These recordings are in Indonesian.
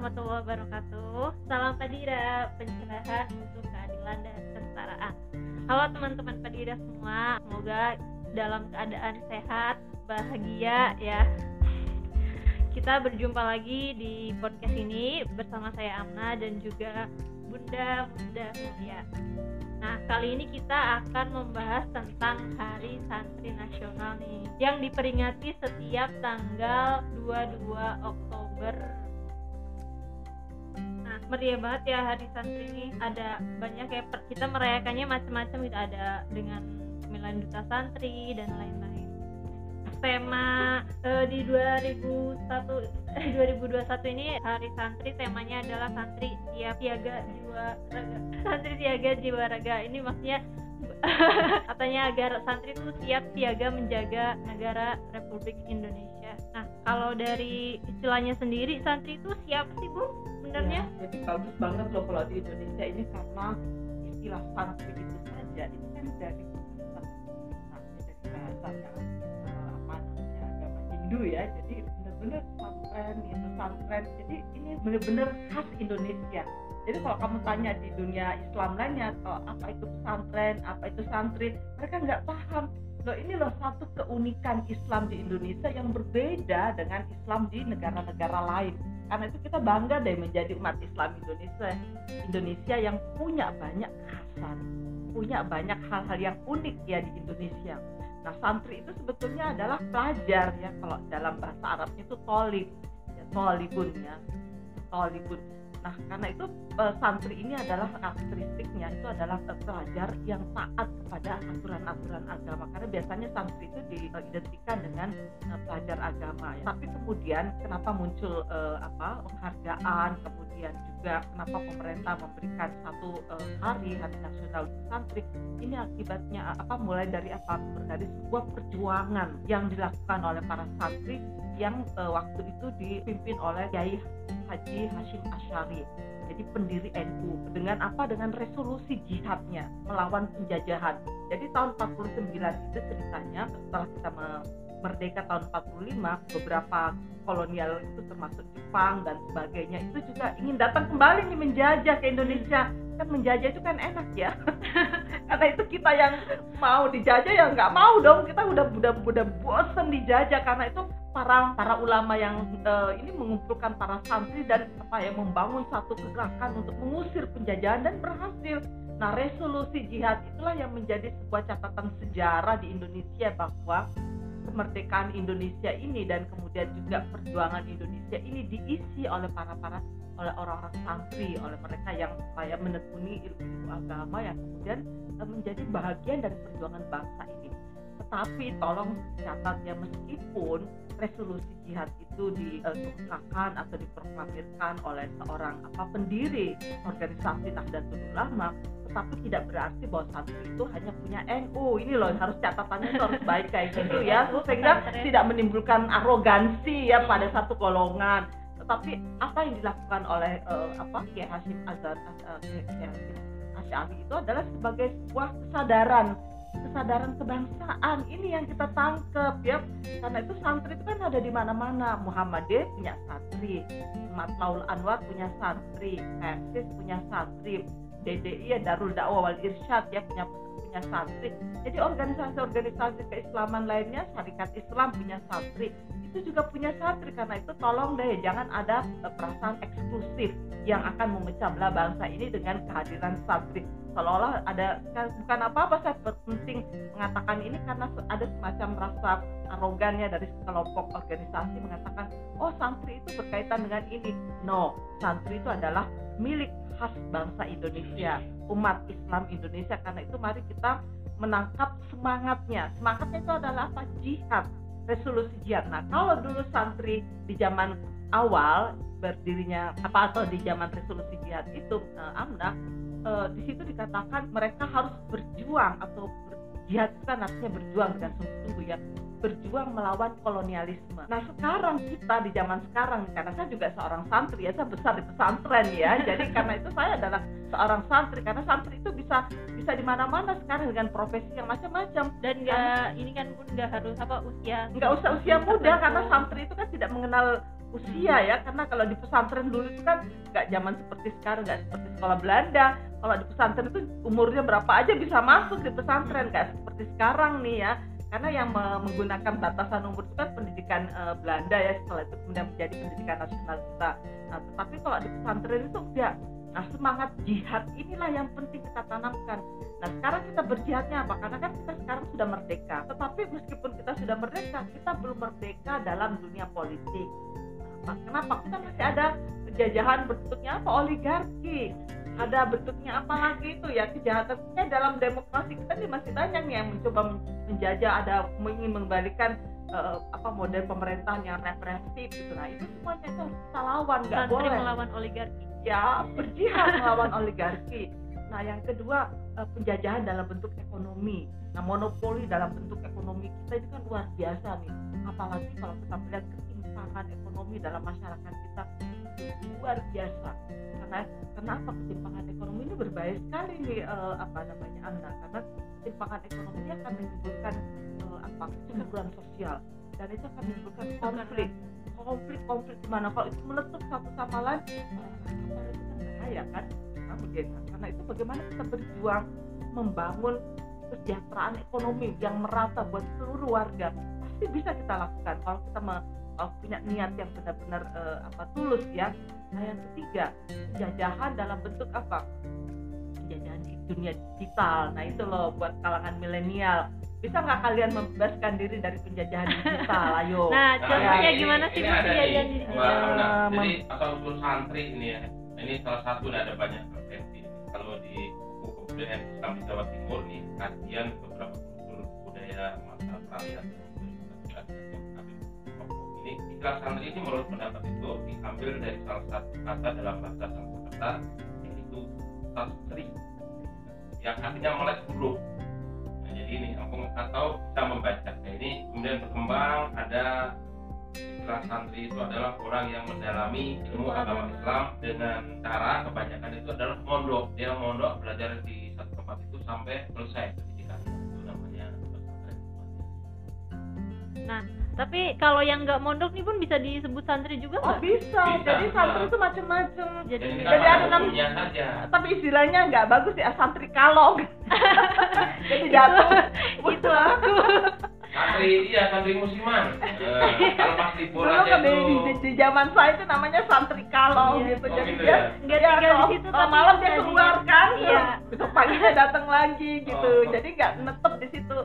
warahmatullahi wabarakatuh. Salam Padira, pencerahan untuk keadilan dan kesetaraan. Halo teman-teman Padira semua, semoga dalam keadaan sehat, bahagia ya. Kita berjumpa lagi di podcast ini bersama saya Amna dan juga Bunda Bunda Mulia. Nah, kali ini kita akan membahas tentang Hari Santri Nasional nih yang diperingati setiap tanggal 22 Oktober. Meriah banget ya Hari Santri ini. Ada banyak ya kita merayakannya macam-macam gitu ada dengan pemilihan duta santri dan lain-lain. Tema eh, di 2001 eh, 2021 ini Hari Santri temanya adalah santri siap siaga jiwa raga. Santri siaga jiwa raga. Ini maksudnya katanya agar santri itu siap siaga menjaga negara Republik Indonesia. Nah, kalau dari istilahnya sendiri santri itu siap sih, Bu? Benernya? Ya, jadi bagus banget loh kalau di Indonesia ini karena istilah santri itu saja itu kan dari bahasa eh, agama Hindu ya. Jadi benar-benar pesantren itu pesantren. Jadi ini benar-benar khas Indonesia. Jadi kalau kamu tanya di dunia Islam lainnya atau apa itu pesantren, apa itu santri, mereka nggak paham. Loh ini loh satu keunikan Islam di Indonesia yang berbeda dengan Islam di negara-negara lain. Karena itu kita bangga deh menjadi umat Islam Indonesia. Indonesia yang punya banyak kekhasan, punya banyak hal-hal yang unik ya di Indonesia. Nah santri itu sebetulnya adalah pelajar ya kalau dalam bahasa Arabnya itu tolib, ya, tolibun ya, tolibun Nah, karena itu uh, santri ini adalah karakteristiknya itu adalah pelajar yang taat kepada aturan-aturan agama. Karena biasanya santri itu diidentikan dengan uh, pelajar agama. Ya. Tapi kemudian kenapa muncul uh, apa penghargaan, kemudian juga kenapa pemerintah memberikan satu uh, hari hari nasional santri? Ini akibatnya apa? Mulai dari apa? Dari sebuah perjuangan yang dilakukan oleh para santri yang uh, waktu itu dipimpin oleh Kiai Haji Hashim Asyari jadi pendiri NU dengan apa? Dengan resolusi jihadnya melawan penjajahan. Jadi tahun 49 itu ceritanya setelah kita merdeka tahun 45 beberapa kolonial itu termasuk Jepang dan sebagainya itu juga ingin datang kembali nih menjajah ke Indonesia. Kan menjajah itu kan enak ya. Karena itu kita yang mau dijajah ya nggak mau dong. Kita udah udah udah bosen dijajah karena itu para para ulama yang uh, ini mengumpulkan para santri dan apa ya membangun satu kegerakan untuk mengusir penjajahan dan berhasil. Nah, resolusi jihad itulah yang menjadi sebuah catatan sejarah di Indonesia bahwa kemerdekaan Indonesia ini dan kemudian juga perjuangan Indonesia ini diisi oleh para para oleh orang-orang santri, oleh mereka yang saya menekuni ilmu agama yang kemudian uh, menjadi bagian dari perjuangan bangsa ini. Tetapi tolong catat ya meskipun resolusi jihad itu dikemukakan atau diproklamirkan oleh seorang apa pendiri organisasi Nahdlatul Ulama tetapi tidak berarti bahwa santri itu hanya punya NU ini loh harus catatannya itu harus baik kayak gitu ya. Sehingga tidak menimbulkan arogansi ya pada satu golongan. Tetapi apa yang dilakukan oleh uh, apa Kiai Hashim Azhar uh, Asy'ari itu adalah sebagai sebuah kesadaran kesadaran kebangsaan. Ini yang kita tangkep ya. Karena itu santri itu kan ada di mana-mana. Muhammadiyah punya santri Matlaul Anwar punya santri Persis punya santri DDI ya Darul Dakwah wal Irsyad ya punya punya santri. Jadi organisasi-organisasi keislaman lainnya Syarikat Islam punya santri. Itu juga punya santri. Karena itu tolong deh jangan ada eh, perasaan eksklusif yang akan memecah belah bangsa ini dengan kehadiran santri seolah-olah ada bukan apa-apa saya penting mengatakan ini karena ada semacam rasa arogannya dari kelompok organisasi mengatakan oh santri itu berkaitan dengan ini. No santri itu adalah milik khas bangsa Indonesia umat Islam Indonesia. Karena itu mari kita menangkap semangatnya. Semangatnya itu adalah apa? Jihad resolusi jihad. Nah kalau dulu santri di zaman awal berdirinya apa atau di zaman resolusi jihad itu uh, amnah uh, di situ dikatakan mereka harus berjuang atau berjihad kan artinya berjuang dengan sungguh-sungguh ya berjuang melawan kolonialisme. Nah sekarang kita di zaman sekarang karena saya juga seorang santri ya saya besar di pesantren ya. Jadi karena itu saya adalah seorang santri karena santri itu bisa bisa di mana-mana sekarang dengan profesi yang macam-macam. Dan nggak ini kan pun nggak harus apa usia nggak usah usia muda karena santri itu kan tidak mengenal usia ya karena kalau di pesantren dulu itu kan nggak zaman seperti sekarang nggak seperti sekolah Belanda kalau di pesantren itu umurnya berapa aja bisa masuk di pesantren nggak seperti sekarang nih ya karena yang menggunakan batasan umur itu kan pendidikan uh, Belanda ya setelah itu kemudian menjadi pendidikan nasional kita nah tetapi kalau di pesantren itu ya Nah semangat jihad inilah yang penting kita tanamkan. Nah sekarang kita berjihadnya apa? Karena kan kita sekarang sudah merdeka. Tetapi meskipun kita sudah merdeka, kita belum merdeka dalam dunia politik. Nah, kenapa? Kita masih ada penjajahan bentuknya apa? Oligarki. Ada bentuknya apa lagi itu ya kejahatannya dalam demokrasi kita ini masih banyak nih yang mencoba menjajah ada ingin mengembalikan uh, apa model pemerintahan yang represif gitu nah itu semuanya itu harus kita lawan nggak boleh melawan oligarki ya berjihad melawan oligarki. Nah, yang kedua eh, penjajahan dalam bentuk ekonomi. Nah, monopoli dalam bentuk ekonomi kita itu kan luar biasa nih. Apalagi kalau kita melihat ketimpangan ekonomi dalam masyarakat kita luar biasa. Karena kenapa ketimpangan ekonomi ini berbahaya sekali nih uh, apa namanya Anda? Karena ketimpangan ekonomi ini akan menimbulkan uh, apa? Kecemburuan sosial. Dan itu akan menimbulkan konflik. konflik-konflik mana? Kalau itu meletup satu sama lain itu kan bahaya kan? Kemudian karena itu bagaimana kita berjuang membangun kesejahteraan ekonomi yang merata buat seluruh warga? Pasti bisa kita lakukan. Kalau kita kalau punya niat yang benar-benar uh, apa tulus ya nah yang ketiga penjajahan dalam bentuk apa penjajahan di dunia digital nah itu loh buat kalangan milenial bisa nggak kalian membebaskan diri dari penjajahan digital ayo nah contohnya gimana sih penjajahan digital jadi asal usul santri ini ya ini salah satu ada banyak versi kalau di buku kebudayaan Islam di Jawa Timur nih kajian beberapa unsur budaya masa peralihan istilah santri ini menurut pendapat itu diambil dari salah satu kata dalam bahasa Sanskerta yaitu sastri yang artinya melek huruf ini atau bisa membaca. Nah, ini kemudian berkembang ada istilah santri itu adalah orang yang mendalami ilmu agama Islam dengan cara kebanyakan itu adalah mondok. Dia mondok belajar di satu tempat itu sampai selesai pendidikan. Itu namanya nah tapi kalau yang nggak mondok nih pun bisa disebut santri juga oh bisa. bisa jadi santri itu macam-macam jadi jadi ada saja. Tapi istilahnya nggak bagus ya santri kalong. Jadi jatuh. Itu aku santri iya santri musiman. Uh, kalau pas libur aja kan itu di, di, di zaman saya itu namanya santri kalong iya. gitu. Oh, jadi gitu dia ya? nggak ya, tinggal di situ kalau malam dia keluar kan. Iya. besok paginya datang lagi gitu. Oh. jadi nggak netep di situ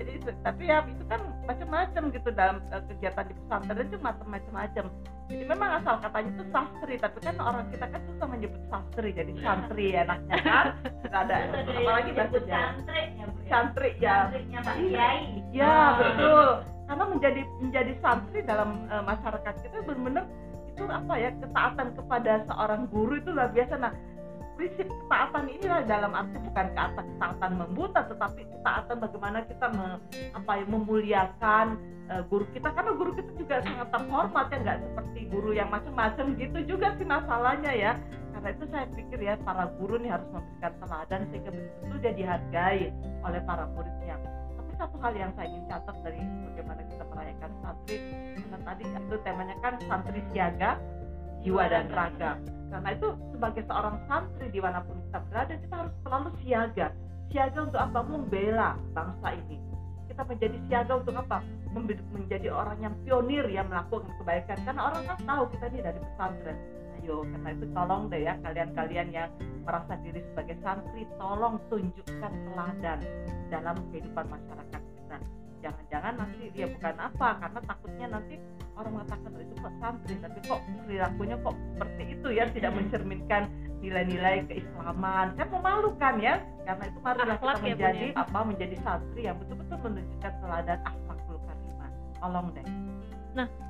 jadi tapi ya itu kan macam-macam gitu dalam uh, kegiatan di pesantren itu macam-macam. Jadi memang asal katanya itu sastri tapi kan orang kita kan susah menyebut sastri jadi Iya. santri enaknya. Kan Nggak ada. Apalagi bahasa Jawa. santri ya ya? santri ya. Santrinya Pak Iya. Kiai. Ya betul. Karena menjadi menjadi santri dalam uh, masyarakat kita benar-benar itu apa ya ketaatan kepada seorang guru itu luar biasa. Nah prinsip ketaatan inilah dalam arti bukan kata ketaatan membuta tetapi ketaatan bagaimana kita me, apa ya memuliakan uh, guru kita. Karena guru kita juga sangat terhormat ya nggak seperti guru yang macam-macam gitu juga sih masalahnya ya. Karena itu saya pikir ya para guru nih harus memberikan teladan sehingga betul-betul dia dihargai oleh para muridnya. Tapi satu hal yang saya ingin catat dari bagaimana kita merayakan santri karena tadi itu temanya kan santri siaga jiwa dan raga. Karena itu sebagai seorang santri di mana pun kita berada kita harus selalu siaga. Siaga untuk apa? Membela bangsa ini. Kita menjadi siaga untuk apa? Menjadi orang yang pionir yang melakukan kebaikan. Karena orang kan tahu kita ini dari pesantren. Ayo karena itu tolong deh ya kalian-kalian yang merasa diri sebagai santri tolong tunjukkan teladan dalam kehidupan masyarakat kita. Jangan-jangan nanti dia bukan apa karena takutnya nanti orang mengatakan "Oh, itu kok santri tapi kok perilakunya kok seperti itu ya tidak mencerminkan nilai-nilai keislaman. Kan memalukan ya karena itu marilah kita Akhlak ya, Bun, menjadi ya. apa menjadi santri yang betul-betul menunjukkan teladan akhlakul karimah tolong deh.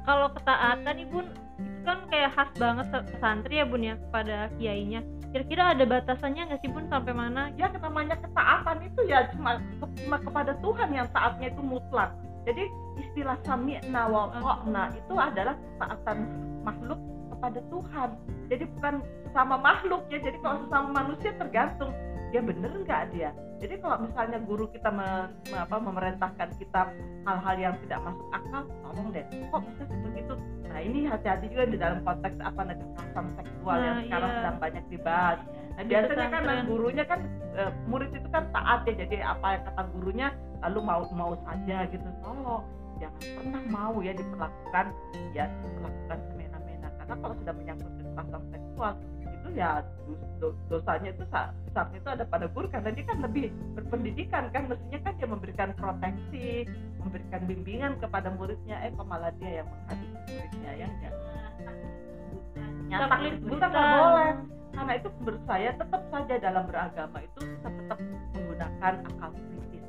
Kalau ketaatan nih bun itu kan kayak khas banget santri ya bun ya kepada kiainya. Kira-kira ada batasannya nggak sih bun sampai mana? Ya namanya ketaatan itu ya cuma cuma kepada Tuhan yang taatnya itu mutlak jadi istilah sami'na wa ta'na itu adalah ketaatan makhluk kepada Tuhan. Jadi bukan sama makhluk ya. Jadi kalau sesama manusia tergantung. Dia bener nggak dia? Jadi kalau misalnya guru kita me- me- apa, memerintahkan kita hal-hal yang tidak masuk akal tolong deh. Kok bisa begitu nah nah ini hati-hati juga di dalam konteks apa nah, kekerasan seksual yang Nah, sekarang iya. sedang banyak dibahas. Nah biasanya kan gurunya kan eh, murid itu kan taat ya. Jadi apa yang kata gurunya lalu mau mau saja gitu. Tolong jangan pernah mau ya diperlakukan ya diperlakukan semena-mena. Karena kalau sudah menyangkut kekerasan seksual itu ya dos- do- dosanya itu sa- besarnya itu ada pada guru. Karena dia kan lebih berpendidikan kan mestinya kan dia memberikan proteksi memberikan bimbingan kepada muridnya. Eh kok malah dia yang menghadapi muridnya ya enggak nyata Taklid itu buta. nggak boleh. Karena itu menurut saya tetap saja dalam beragama itu kita tetap menggunakan akal kritis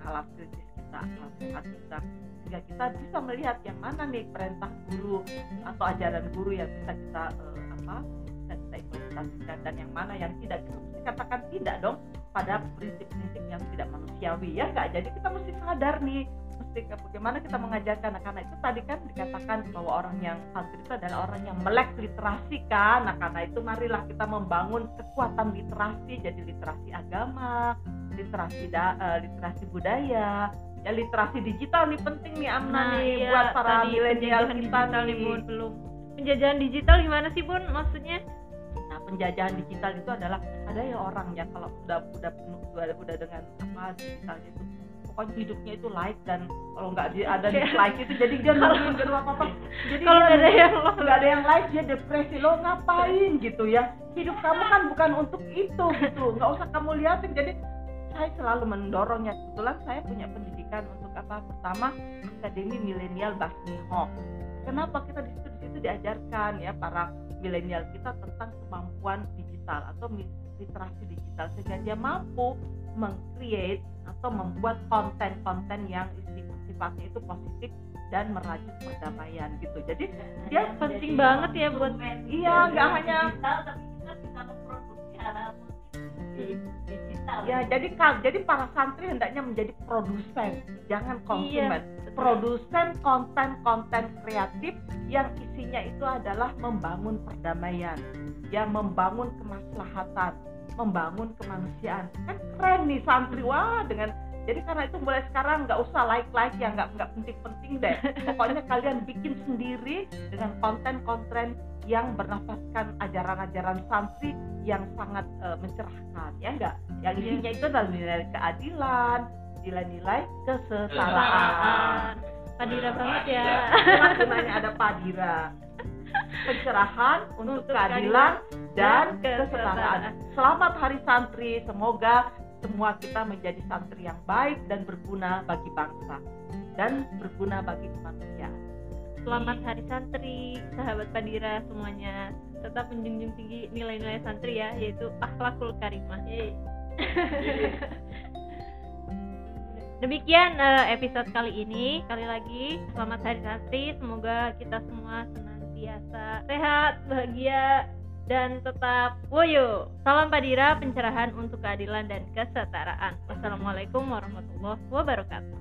akal kritis kita akal sehat kita. Sehingga kita bisa melihat yang mana nih perintah guru atau ajaran guru yang bisa kita eh, apa bisa kita implementasikan dan yang mana yang tidak. Kita mesti katakan tidak dong pada prinsip-prinsip yang tidak manusiawi ya enggak jadi kita mesti sadar nih mesti bagaimana kita mengajarkan. Nah, karena itu tadi kan dikatakan bahwa orang yang santri itu adalah orang yang melek literasi kan. Nah karena itu marilah kita membangun kekuatan literasi jadi literasi agama literasi da, eh, literasi budaya. Ya literasi digital nih penting nih Amna nih iya, buat para milenial kita digital nih bun. Belum. Penjajahan digital gimana sih bun maksudnya? Nah, penjajahan digital itu adalah ada ya orang yang kalau udah udah penuh udah, udah dengan apa digitalnya itu. Pokoknya hidupnya itu like dan kalau nggak di, ada dislike itu jadi dia nungguin gitu apa apa jadi kalau nggak ada yang nggak ada yang like dia depresi. Lo ngapain gitu ya? Hidup kamu kan bukan untuk itu gitu. Nggak usah kamu liatin. Jadi saya selalu mendorongnya. Kebetulan saya punya pendidikan untuk apa? Pertama akademi milenial Basniho kenapa kita di situ di situ diajarkan ya para milenial kita tentang kemampuan digital atau literasi digital sehingga dia mampu mengcreate atau membuat konten-konten yang isi- sifatnya itu positif dan merajut perdamaian gitu. Jadi dia penting banget ya buat iya nggak hanya tapi kita bisa memproduksi hal-hal digital. Ya jadi jadi para santri hendaknya menjadi produsen jangan konsumen. Betul. produsen konten-konten kreatif yang isinya itu adalah membangun perdamaian yang membangun kemaslahatan membangun kemanusiaan. Kan keren nih santri wah dengan jadi karena itu mulai sekarang nggak usah like like ya nggak nggak penting-penting deh. Pokoknya kalian bikin sendiri dengan konten-konten yang bernafaskan ajaran-ajaran santri yang sangat eh, mencerahkan ya enggak? Yang Iya. isinya itu adalah nilai keadilan nilai-nilai kesetaraan. Padira banget ya. Gunanya ada padira. Pencerahan untuk, Untuk keadilan dan kesetaraan selamat hari santri. Semoga semua kita menjadi santri yang baik dan berguna bagi bangsa dan berguna bagi kemanusiaan Selamat Hari Santri, sahabat Padira semuanya. Tetap menjunjung tinggi nilai-nilai santri ya, yaitu akhlakul karimah. Demikian eh, episode kali ini. Kali lagi, selamat Hari Santri. Semoga kita semua senantiasa sehat, bahagia, dan tetap woyo. Salam Padira, pencerahan untuk keadilan dan kesetaraan. Wassalamualaikum warahmatullahi wabarakatuh.